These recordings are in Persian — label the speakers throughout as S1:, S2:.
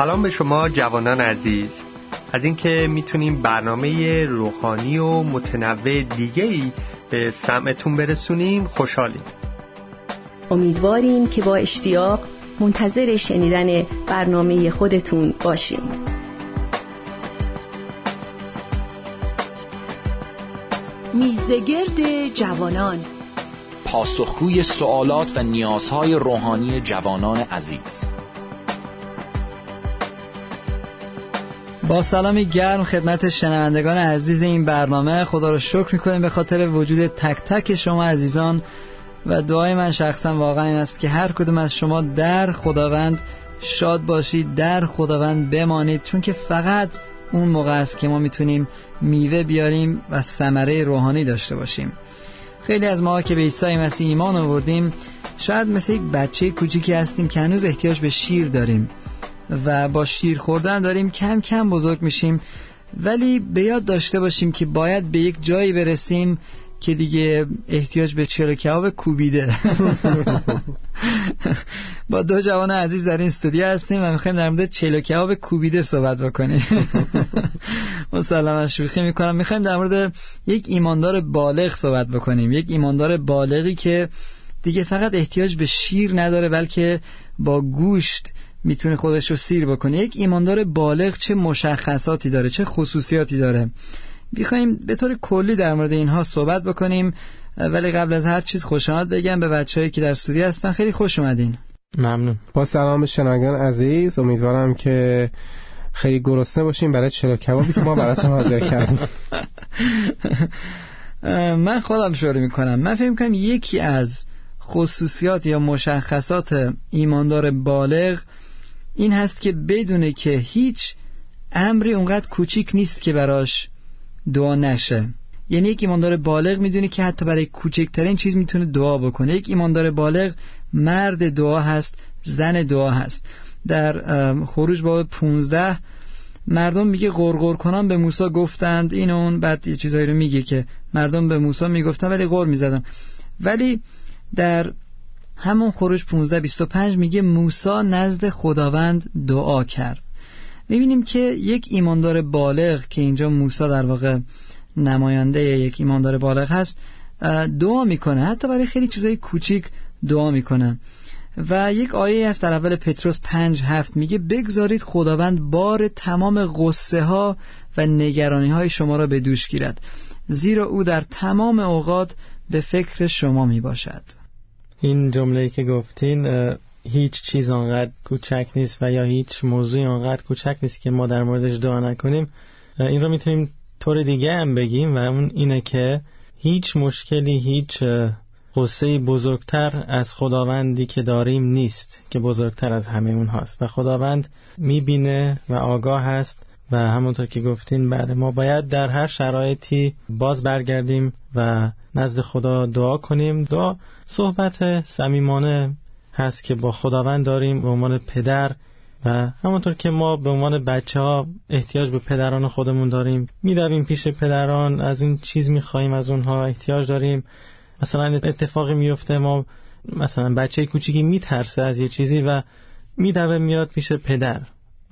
S1: سلام به شما جوانان عزیز. از اینکه می‌تونیم برنامه روحانی و متنوع دیگه ای به سمعتون برسونیم خوشحالیم.
S2: امیدواریم که با اشتیاق منتظر شنیدن برنامه خودتون باشیم.
S3: میزگرد جوانان.
S4: پاسخگوی سوالات و نیازهای روحانی جوانان عزیز.
S5: با سلامی گرم خدمت شنوندگان عزیز این برنامه. خدا رو شکر می‌کنیم به خاطر وجود تک تک شما عزیزان و دعای من شخصا واقعا این است که هر کدوم از شما در خداوند شاد باشید در خداوند بمانید چون که فقط اون موقع است که ما می‌تونیم میوه بیاریم و ثمره روحانی داشته باشیم. خیلی از ما که به عیسی مسیح ایمان آوردیم شاید مثل یک بچه کوچیکی هستیم که هنوز احتیاج به شیر داریم. و با شیر خوردن داریم. کم کم بزرگ میشیم. ولی به یاد داشته باشیم که باید به یک جایی برسیم که دیگه احتیاج به چلو کباب کوبیده. با دو جوان عزیز در این استودیو هستیم و می‌خوایم در مورد چلو کباب کوبیده صحبت بکنیم. مسلما شوخی می‌کنم. می‌خوایم در مورد یک ایماندار بالغ صحبت بکنیم. یک ایماندار بالغی که دیگه فقط احتیاج به شیر نداره بلکه با گوشت می‌تونه خودش رو سیر بکنه. یک ایماندار بالغ چه مشخصاتی داره چه خصوصیاتی داره؟ می‌خوایم به طور کلی در مورد اینها صحبت بکنیم ولی قبل از هر چیز خوش آمد بگم به بچههایی که در استودیو هستن خیلی خوش اومدین.
S6: ممنون. با سلام شنوندگان عزیز. امیدوارم که خیلی گرسنه باشیم برای چلو کبابی که ما براتون حاضر کردیم.
S5: من خودم شروع می‌کنم. من فکر کنم یکی از خصوصیات یا مشخصات ایماندار بالغ این هست که بدونه که هیچ امری اونقدر کوچیک نیست که براش دعا نشه. یعنی یک ایماندار بالغ می‌دونه که حتی برای کوچکترین چیز می‌تونه دعا بکنه. یک ایماندار بالغ مرد دعا هست زن دعا هست. در خروج باب 15 مردم میگه غرغر کنان به موسی گفتند. این اون بعد یه چیزایی رو میگه که مردم به موسی می‌گفتن ولی غر می‌زدن. ولی در همون خروج 15 25 میگه موسی نزد خداوند دعا کرد. می‌بینیم که یک ایماندار بالغ که اینجا موسی در واقع نماینده یک ایماندار بالغ هست دعا می‌کنه. حتی برای خیلی چیزای کوچیک دعا می‌کنه. و یک آیه است در اول پتروس پنج هفت میگه بگذارید خداوند بار تمام غصه ها و نگرانی های شما را به دوش گیرد زیرا او در تمام اوقات به فکر شما می باشد
S7: این جمله که گفتین هیچ چیز آنقدر کوچک نیست و یا هیچ موضوعی آنقدر کوچک نیست که ما در موردش دعا نکنیم. این رو می‌تونیم طور دیگه هم بگیم و اون اینه که هیچ مشکلی هیچ قصه بزرگتر از خداوندی که داریم نیست که بزرگتر از همه اون هاست. و خداوند می‌بینه و آگاه هست و همونطور که گفتین بله ما باید در هر شرایطی باز برگردیم و نزد خدا دعا کنیم. دعا صحبت صمیمانه هست که با خداوند داریم به عنوان پدر و همونطور که ما به عنوان بچه ها احتیاج به پدران خودمون داریم میدویم پیش پدران از این چیز میخواییم از اونها احتیاج داریم. مثلا اتفاقی میفته ما مثلا بچه کوچیکی میترسه از یه چیزی و میدوه میاد پیش پدر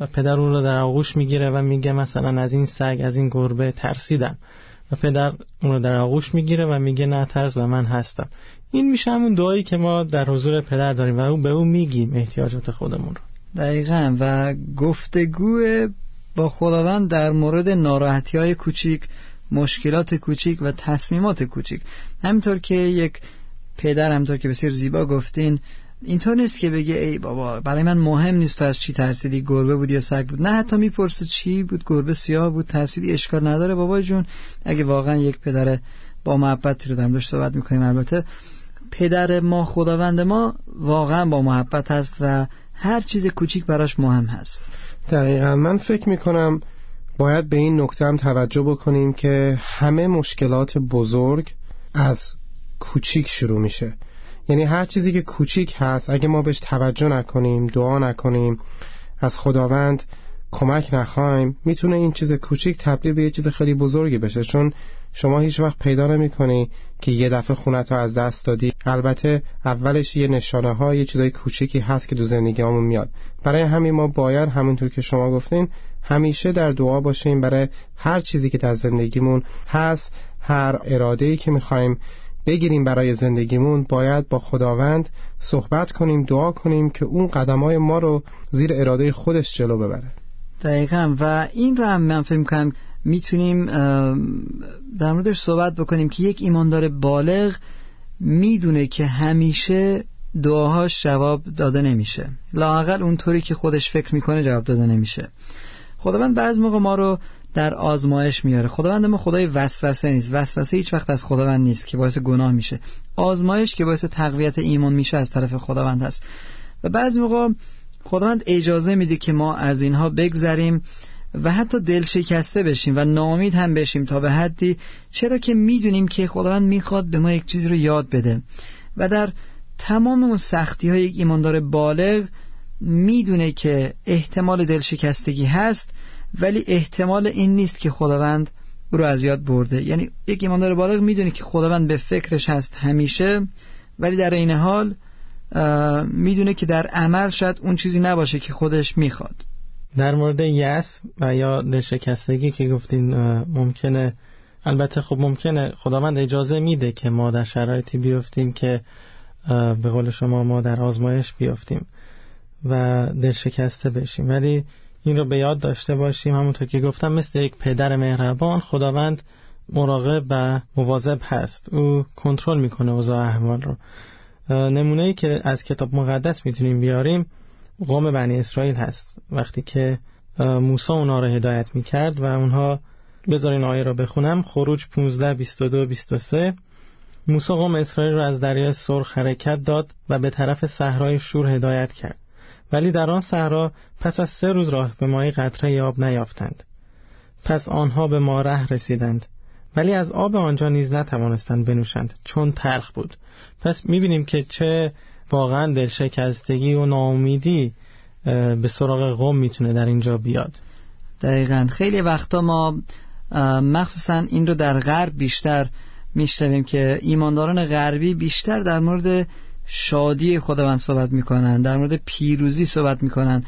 S7: و پدر اون رو در آغوش می‌گیره و میگه مثلا از این سگ از این گربه ترسیدم. و پدر اون رو در آغوش می‌گیره و میگه نه ترس و من هستم. این میشه همون دعایی که ما در حضور پدر داریم و او به او میگیم احتیاجات خودمون رو.
S5: دقیقا. و گفتگو با خداوند در مورد ناراحتی های کوچیک مشکلات کوچیک و تصمیمات کوچیک. همینطور که یک پدر همطور که بسیار زیبا گفتین اینطور نیست که بگه ای بابا برای من مهم نیست تو از چی ترسیدی گربه بود یا سگ بود. نه حتی می‌پرسه چی بود گربه سیاه بود ترسیدی اشکال نداره بابا جون. اگه واقعا یک پدر با محبت رو در صحبت می‌کنیم البته پدر ما خداوند ما واقعا با محبت هست و هر چیز کوچیک براش مهم هست.
S6: دقیقا. من فکر می‌کنم باید به این نکته هم توجه بکنیم که همه مشکلات بزرگ از کوچیک شروع میشه. یعنی هر چیزی که کوچیک هست اگه ما بهش توجه نکنیم دعا نکنیم از خداوند کمک نخوایم می‌تونه این چیز کوچیک تبدیل به یه چیز خیلی بزرگی بشه. چون شما هیچ وقت پیدا نمی‌کنی که یه دفعه خونت رو از دست دادی. البته اولش یه نشانه ها یه چیزای کوچیکی هست که دو زندگیامون میاد. برای همین ما باید همونطور که شما گفتین همیشه در دعا باشیم. برای هر چیزی که در زندگیمون هست هر اراده ای که می‌خوایم بگیریم برای زندگیمون باید با خداوند صحبت کنیم دعا کنیم که اون قدمای ما رو زیر اراده خودش جلو ببره.
S5: دقیقا. و این رو هم من فکر کنم می‌تونیم در موردش صحبت بکنیم که یک ایماندار بالغ می‌دونه که همیشه دعاهاش جواب داده نمیشه. لاقل اونطوری که خودش فکر می‌کنه جواب داده نمیشه. خداوند بعض موقع ما رو در آزمایش میاره. خداوند ما خدای وسوسه نیست. وسوسه هیچ وقت از خداوند نیست که باعث گناه میشه. آزمایش که باعث تقویت ایمان میشه از طرف خداوند هست. و بعض موقع خداوند اجازه میده که ما از اینها بگذریم و حتی دل شکسته بشیم و نامید هم بشیم تا به حدی. چرا که می‌دونیم که خداوند می‌خواد به ما یک چیزی رو یاد بده. و در تمام اون سختی های یک ایماندار بالغ می‌دونه که احتمال دل شکستگی هست. ولی احتمال این نیست که خداوند او رو از یاد برده. یعنی یک ایماندار بالغ می‌دونه که خداوند به فکرش هست همیشه ولی در این حال می‌دونه که در عمل شاید اون چیزی نباشه که خودش می‌خواد.
S7: در مورد یس و یا دلشکستگی که گفتین ممکنه البته خب ممکنه خداوند اجازه میده که ما در شرایطی بیفتیم که به قول شما ما در آزمایش بیفتیم و دلشکسته بشیم. ولی این رو به یاد داشته باشیم. همونطور که گفتم مثل یک پدر مهربان خداوند مراقب و مواظب هست. او کنترل می‌کنه اوضاع احوال رو. نمونه ای که از کتاب مقدس می‌تونیم بیاریم قوم بنی اسرائیل هست. وقتی که موسی اونا رو هدایت می‌کرد و اونها بذارین آیه رو بخونم. خروج 15 22 23 موسی قوم اسرائیل رو از دریای سرخ حرکت داد و به طرف صحرای شور هدایت کرد. ولی در آن صحرا پس از سه روز راه به مای قطره آب نیافتند. پس آنها به ماره رسیدند. ولی از آب آنجا نیز نتوانستند بنوشند چون تلخ بود. پس می‌بینیم که چه واقعا دلشکستگی و ناامیدی به سراغ قوم می‌تونه در اینجا بیاد.
S5: دقیقا. خیلی وقتا ما مخصوصا این رو در غرب بیشتر میشنویم که ایمانداران غربی بیشتر در مورد شادی خداوند صحبت می‌کنن در مورد پیروزی صحبت می‌کنن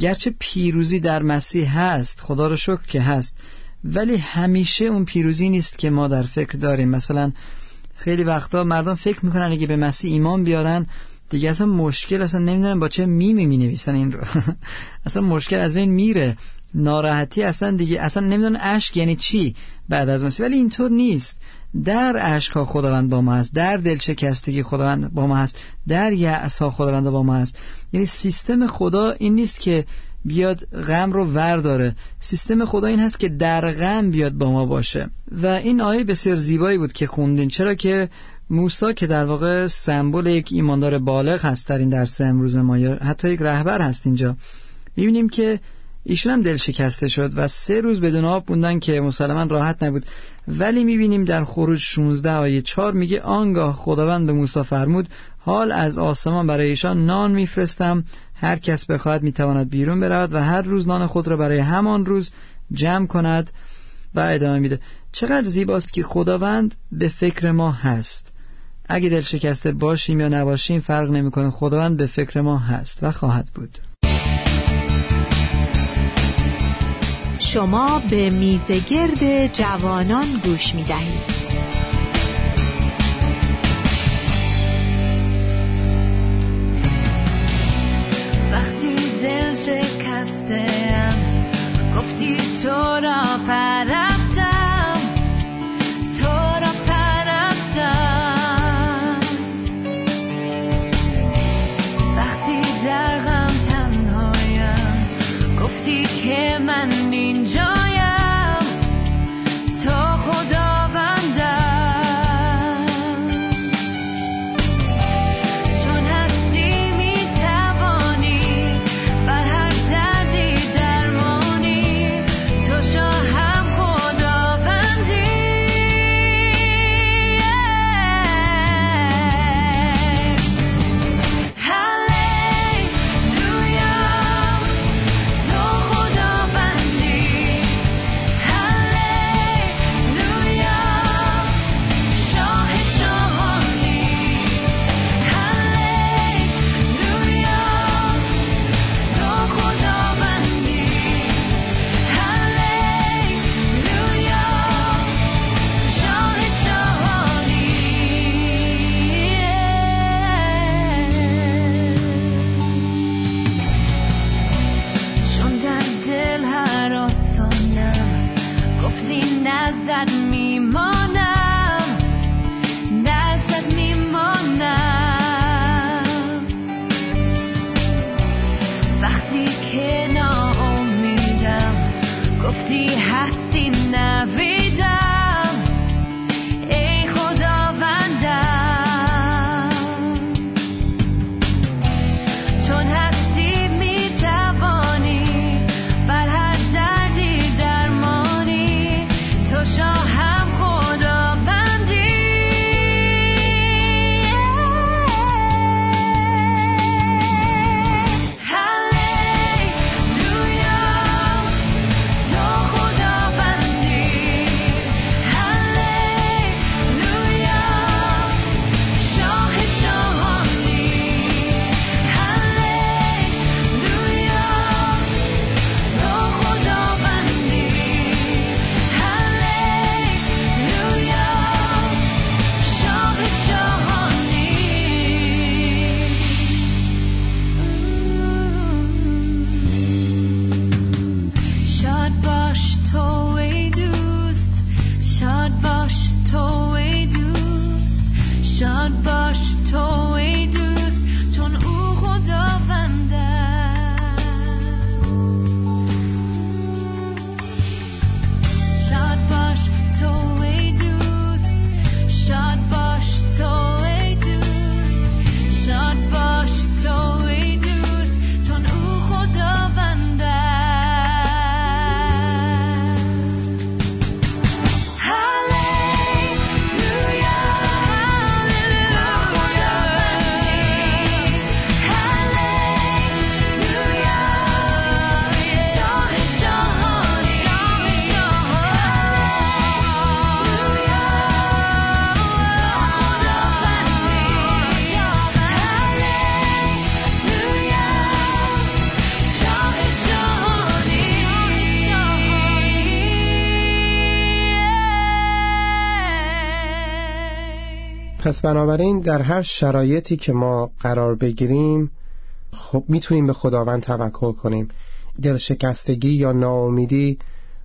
S5: گرچه پیروزی در مسیح هست خدا رو شکر که هست ولی همیشه اون پیروزی نیست که ما در فکر داریم. مثلا خیلی وقتا مردم فکر می‌کنن اگه به مسیح ایمان بیارن دیگه اصلا مشکل اصلا نمی‌دونم با چه میمی می نویسن این رو. اصلا مشکل از بین میره. ناراحتی اصلا دیگه اصلا نمی‌دونن اشک یعنی چی بعد از مسیح ولی اینطور نیست. در اشکها خداوند با ما هست در دلشکستگی خداوند با ما هست در یأس ها خداوند با ما هست. یعنی سیستم خدا این نیست که بیاد غم رو ور داره سیستم خدا این هست که در غم بیاد با ما باشه. و این آیه بسیار زیبایی بود که خوندین. چرا که موسی که در واقع سمبل یک ایماندار بالغ هست در این درس امروز ما یا حتی یک رهبر هست اینجا. می‌بینیم که ایشون هم دل شکسته شد و سه روز بدون آب بوندن که مسلما راحت نبود. ولی می‌بینیم در خروج 16 آیه 4 میگه آنگاه خداوند به موسی فرمود حال از آسمان برای ایشان نان میفرستم. هر کس بخواهد می‌تواند بیرون برود و هر روز نان خود را برای همان روز جمع کند و ادامه میده. چقدر زیباست که خداوند به فکر ما هست. اگه دل شکسته باشیم یا نباشیم فرق نمی‌کنه. خداوند به فکر ما هست و خواهد بود.
S3: شما به میزگرد جوانان گوش می دهید.
S8: شاد باش
S6: پس بنابراین در هر شرایطی که ما قرار بگیریم خب می‌تونیم به خداوند توکل کنیم. دل شکستگی یا ناامیدی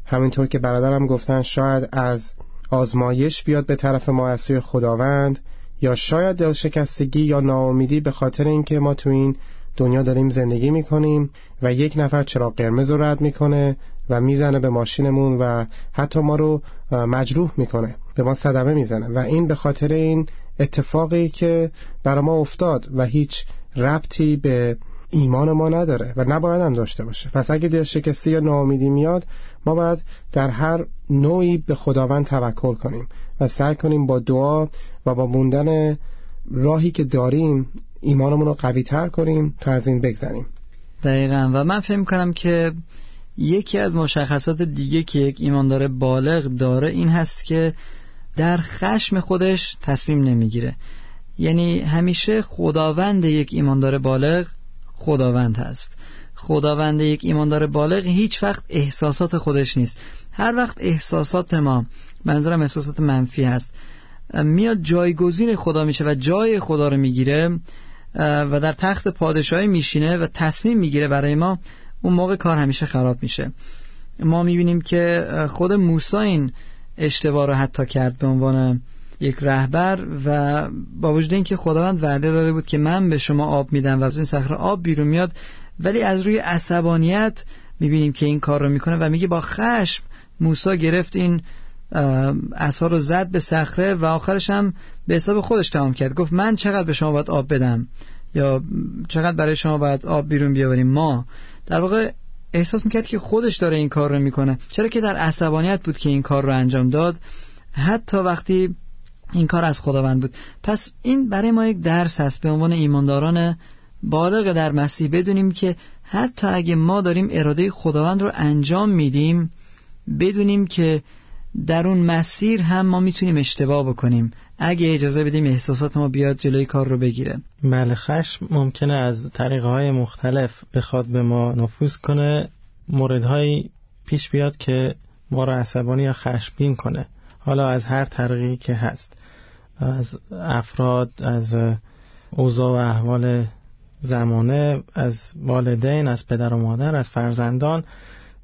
S6: همینطور که برادرم گفتن شاید از آزمایش بیاد به طرف ما از سوی خداوند یا شاید دل شکستگی یا ناامیدی به خاطر اینکه ما تو این دنیا داریم زندگی می‌کنیم و یک نفر چراغ قرمز رو رد می‌کنه و می‌زنه به ماشینمون و حتی ما رو مجروح می‌کنه به ما صدمه می‌زنه. و این به خاطر این اتفاقی که برای ما افتاد و هیچ ربطی به ایمان ما نداره و نباید هم داشته باشه. پس اگه دل شکستی یا ناامیدی میاد ما باید در هر نوعی به خداوند توکل کنیم و سعی کنیم با دعا و با موندن راهی که داریم ایمانمون رو قوی تر کنیم تا از این بگذریم.
S5: دقیقا. و من فکر کنم که یکی از مشخصات دیگه که یک ایماندار بالغ داره این هست که در خشم خودش تصمیم نمی‌گیره. یعنی همیشه خداوند یک ایماندار بالغ خداوند هست. خداوند یک ایماندار بالغ هیچ وقت احساسات خودش نیست. هر وقت احساسات ما منظورم احساسات منفی هست میاد جایگزین خدا میشه و جای خدا رو می‌گیره و در تخت پادشاهی میشینه و تصمیم می‌گیره برای ما اون موقع کار همیشه خراب میشه. ما می‌بینیم که خود موسی این اشتباه رو حتی کرد به عنوان یک رهبر و با وجود اینکه خداوند وعده داده بود که من به شما آب میدم و از این صخره آب بیرون میاد ولی از روی عصبانیت می‌بینیم که این کار رو می‌کنه و میگه با خشم موسی گرفت این عصا رو زد به صخره و آخرش هم به حساب خودش تمام کرد. گفت من چقدر به شما باید آب بدم؟ یا چقدر برای شما باید آب بیرون بیاوریم؟ ما. در واقع احساس می‌کرد که خودش داره این کار رو می‌کنه. چرا که در عصبانیت بود که این کار رو انجام داد. حتی وقتی این کار از خداوند بود. پس این برای ما یک درس هست به عنوان ایمانداران بالغ در مسیح. بدونیم که حتی اگه ما داریم اراده خداوند رو انجام میدیم بدونیم که در اون مسیر هم ما می‌تونیم اشتباه بکنیم. اگه اجازه بدیم احساسات ما بیاد جلوی کار رو بگیره.
S7: بله خشم ممکنه از طریقه های مختلف بخواد به ما نفوذ کنه. موردهایی پیش بیاد که ما رو عصبانی یا خشمگین کنه. حالا از هر طریقی که هست. از افراد از اوضاع و احوال زمانه از والدین از پدر و مادر از فرزندان.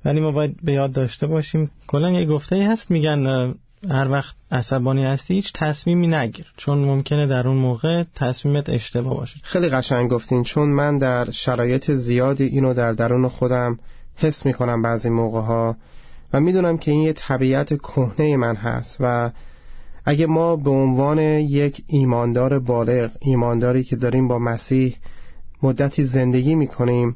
S7: ولی ما باید به یاد داشته باشیم. کلا یه گفته ای هست میگن هر وقت عصبانی هستی هیچ تصمیمی نگیر. چون ممکنه در اون موقع تصمیمت اشتباه باشه.
S6: خیلی قشنگ گفتین. چون من در شرایط زیادی اینو در درون خودم حس می‌کنم بعضی موقع ها و می‌دونم که این یه طبیعت کهنه من هست و اگه ما به عنوان یک ایماندار بالغ ایمانداری که داریم با مسیح مدتی زندگی می‌کنیم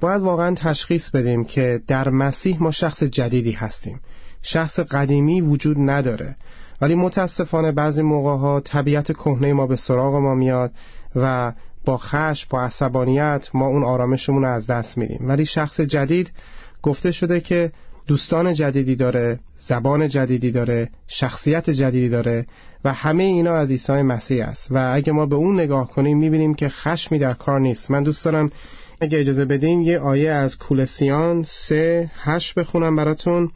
S6: باید واقعا تشخیص بدیم که در مسیح ما شخص جدیدی هستیم. شخص قدیمی وجود نداره. ولی متاسفانه بعضی موقع ها طبیعت کهنه ما به سراغ ما میاد و با خش با عصبانیت ما اون آرامشمون رو از دست میدیم. ولی شخص جدید گفته شده که دوستان جدیدی داره زبان جدیدی داره شخصیت جدیدی داره و همه اینا از عیسی مسیح است. و اگه ما به اون نگاه کنیم می‌بینیم که خشمی در کار نیست. من دوست دارم اگه اجازه بدین یه آیه از کولسیان سه هشت بخونم براتون.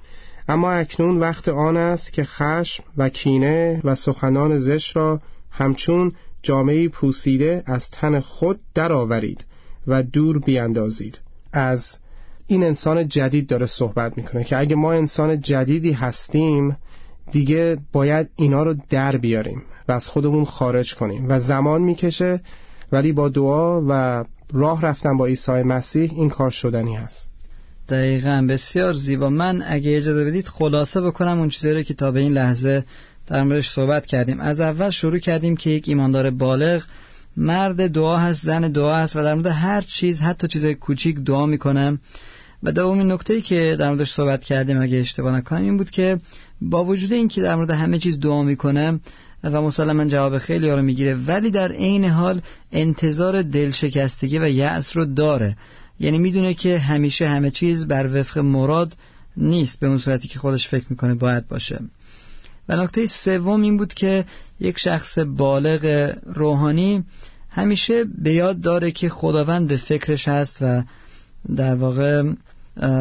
S6: اما اکنون وقت آن است که خشم و کینه و سخنان زش را همچون جامعه پوسیده از تن خود درآورید و دور بیاندازید از این انسان جدید داره صحبت می‌کنه که اگه ما انسان جدیدی هستیم دیگه باید اینا رو در بیاریم و از خودمون خارج کنیم. و زمان می‌کشه ولی با دعا و راه رفتن با عیسی مسیح این کار شدنی هست.
S5: دقیقا بسیار زیبا. من اگه اجازه بدید خلاصه بکنم اون چیزایی رو که تا به این لحظه در موردش صحبت کردیم. از اول شروع کردیم که یک ایماندار بالغ مرد دعا هست زن دعا هست و در مورد هر چیز حتی چیزای کوچیک دعا می‌کنم. و دومین نکته‌ای که در موردش صحبت کردیم اگه اشتباه نکنم این بود که با وجود اینکه در مورد همه چیز دعا می‌کنه و مسلما جواب خیلی ها رو می‌گیره. ولی در عین حال انتظار دلشکستگی و یأس رو داره. یعنی می‌دونه که همیشه همه چیز بر وفق مراد نیست به اون صورتی که خودش فکر می‌کنه باید باشه. و نکته سوم این بود که یک شخص بالغ روحانی همیشه به یاد داره که خداوند به فکرش هست و در واقع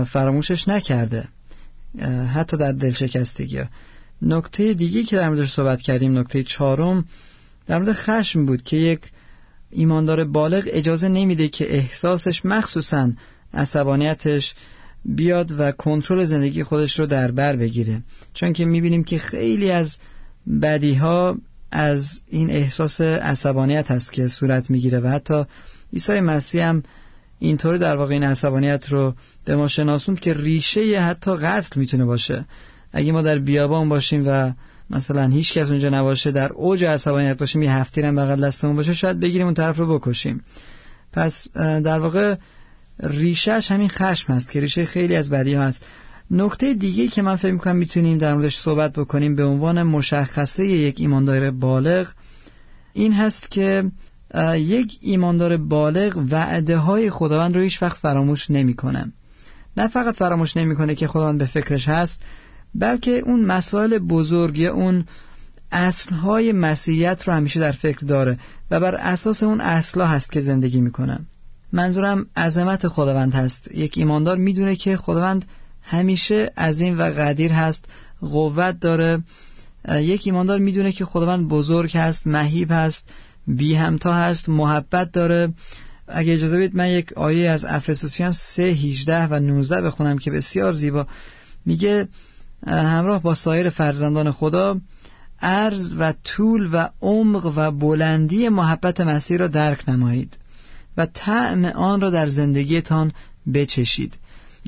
S5: فراموشش نکرده حتی در دلشکستگی. نکته دیگی که در موردش صحبت کردیم نکته چهارم در مورد خشم بود که یک ایماندار بالغ اجازه نمیده که احساسش مخصوصا عصبانیتش بیاد و کنترل زندگی خودش رو در بر بگیره. چون که می‌بینیم که خیلی از بدی ها از این احساس عصبانیت هست که صورت می‌گیره و حتی عیسی مسیح هم اینطوری در واقع این عصبانیت رو به ما شناسوند که ریشه حتی قتل می‌تونه باشه. اگه ما در بیابان باشیم و مثلا هیچ کس اونجا نباشه در اوج عصبانیت باشیم یه هفتیر هم بغل دستمون باشه شاید بگیریم اون طرف رو بکشیم. پس در واقع ریشهش همین خشم هست که ریشه خیلی از بدی هست. نکته دیگه که من فکر می‌کنم می‌تونیم در موردش صحبت بکنیم به عنوان مشخصه یک ایماندار بالغ این هست که یک ایماندار بالغ وعده های خداوند رو هیچ وقت فراموش نمی‌کنه. نه فقط فراموش نمی‌کنه که خداوند به فکرش هست بلکه اون مسائل بزرگ یا اون اصلهای مسیحیت رو همیشه در فکر داره و بر اساس اون اصلا هست که زندگی می‌کنه. منظورم عظمت خداوند هست. یک ایماندار می‌دونه که خداوند همیشه عظیم و قدیر هست قوت داره. یک ایماندار می‌دونه که خداوند بزرگ هست مهیب هست بی همتا هست محبت داره. اگه اجازه بدید من یک آیه از افسوسیان 3 18 و 19 بخونم که بسیار زیبا. میگه همراه با سایر فرزندان خدا عرض و طول و عمق و بلندی محبت مسیح را درک نمایید و طعم آن را در زندگیتان بچشید.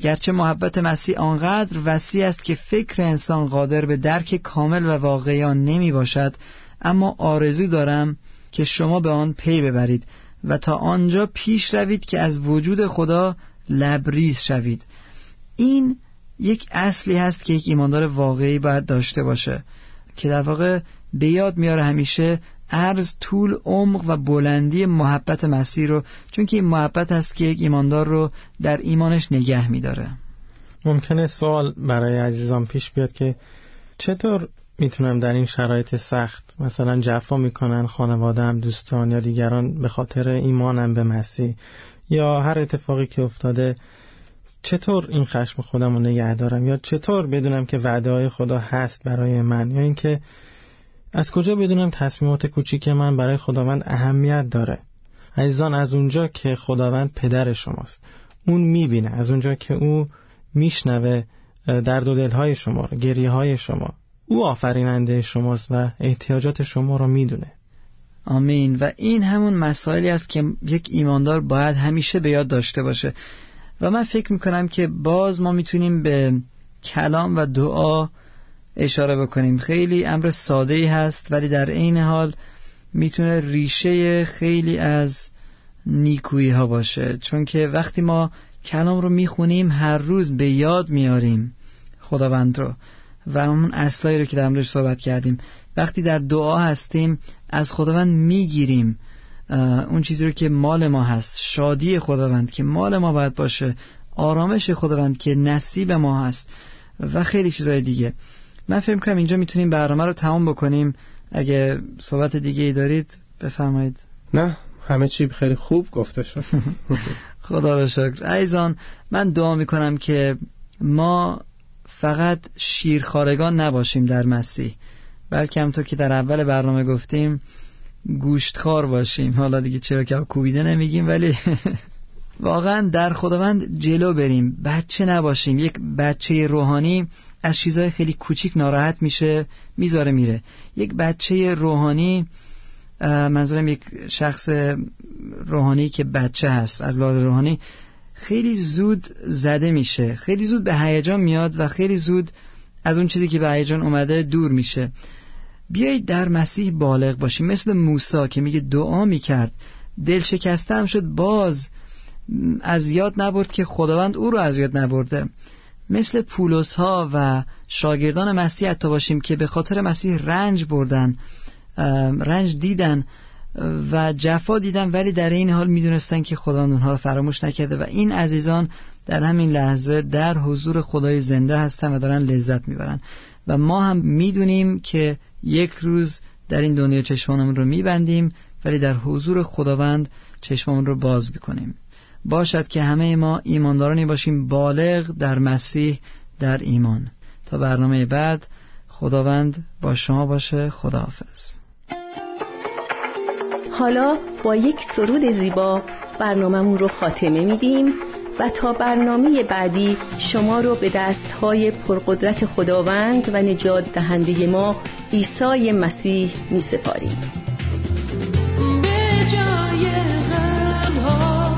S5: گرچه محبت مسیح آنقدر وسیع است که فکر انسان قادر به درک کامل و واقعی آن نمی باشد اما آرزو دارم که شما به آن پی ببرید و تا آنجا پیش روید که از وجود خدا لبریز شوید. این یک اصلی هست که یک ایماندار واقعی باید داشته باشه که در واقع به یاد میاره همیشه عرض طول عمق و بلندی محبت مسیح رو چون که این محبت هست که یک ایماندار رو در ایمانش نگه میداره.
S7: ممکنه سوال برای عزیزان پیش بیاد که چطور می‌تونم در این شرایط سخت مثلا جفا می‌کنن خانوادم دوستان یا دیگران به خاطر ایمانم به مسیح یا هر اتفاقی که افتاده چطور این خشم خودم رو نگه دارم؟ یا چطور بدونم که وعده های خدا هست برای من؟ یا اینکه از کجا بدونم تصمیمات کوچیک من برای خداوند اهمیت داره؟ عزیزان از اونجا که خداوند پدر شماست. اون می‌بینه. از اونجا که او میشنوه درد و دلهای شما رو گریه های شما. او آفریننده شماست و احتیاجات شما رو می‌دونه.
S5: آمین. و این همون مسائلی است که یک ایماندار باید همیشه به یاد داشته باشه. و من فکر می‌کنم که باز ما می‌تونیم به کلام و دعا اشاره بکنیم. خیلی امر ساده ای هست ولی در عین حال می‌تونه ریشه خیلی از نیکویی ها باشه. چون که وقتی ما کلام رو می‌خونیم هر روز به یاد میاریم خداوند رو و اون اصلایی رو که در موردش صحبت کردیم. وقتی در دعا هستیم از خداوند می‌گیریم. اون چیزی رو که مال ما هست شادی خداوند که مال ما باید باشه آرامش خداوند که نصیب ما هست و خیلی چیزای دیگه. من فکر کنم اینجا می‌تونیم برنامه رو تمام بکنیم. اگه صحبت دیگه ای دارید بفرمایید.
S6: نه همه چی خیلی خوب گفته شد.
S5: خدا را شکر. ایزان من دعا می‌کنم که ما فقط شیرخارگان نباشیم در مسیح بلکه همطور که در اول برنامه گفتیم گوشتخار باشیم. حالا دیگه چرا که کوبیده نمیگیم ولی واقعا در خداوند جلو بریم. بچه نباشیم. یک بچه روحانی از چیزهای خیلی کوچیک ناراحت میشه می‌ذاره میره. یک بچه روحانی منظورم یک شخص روحانی که بچه هست از لحاظ روحانی خیلی زود زده میشه. خیلی زود به هیجان میاد و خیلی زود از اون چیزی که به هیجان اومده دور میشه. بیایید در مسیح بالغ باشیم. مثل موسی که میگه دعا می‌کرد. دل شکسته هم شد باز از یاد نبرد که خداوند او رو از یاد نبرده. مثل پولس ها و شاگردان مسیح حتی باشیم که به خاطر مسیح رنج بردن رنج دیدن و جفا دیدن ولی در این حال می‌دونستن که خداوند اونها رو فراموش نکرده. و این عزیزان در همین لحظه در حضور خدای زنده هستن و دارن لذت می‌برن. و ما هم می‌دونیم که یک روز در این دنیا چشمانمون رو میبندیم ولی در حضور خداوند چشممون رو باز می‌کنیم. باشد که همه ما ایماندارانی باشیم بالغ در مسیح در ایمان. تا برنامه بعد خداوند با شما باشه خداحافظ.
S2: حالا با یک سرود زیبا برنامهمون رو خاتمه میدیم. و تا برنامه بعدی شما رو به دستهای پرقدرت خداوند و نجات دهنده ما عیسی مسیح می سپاریم
S8: غمها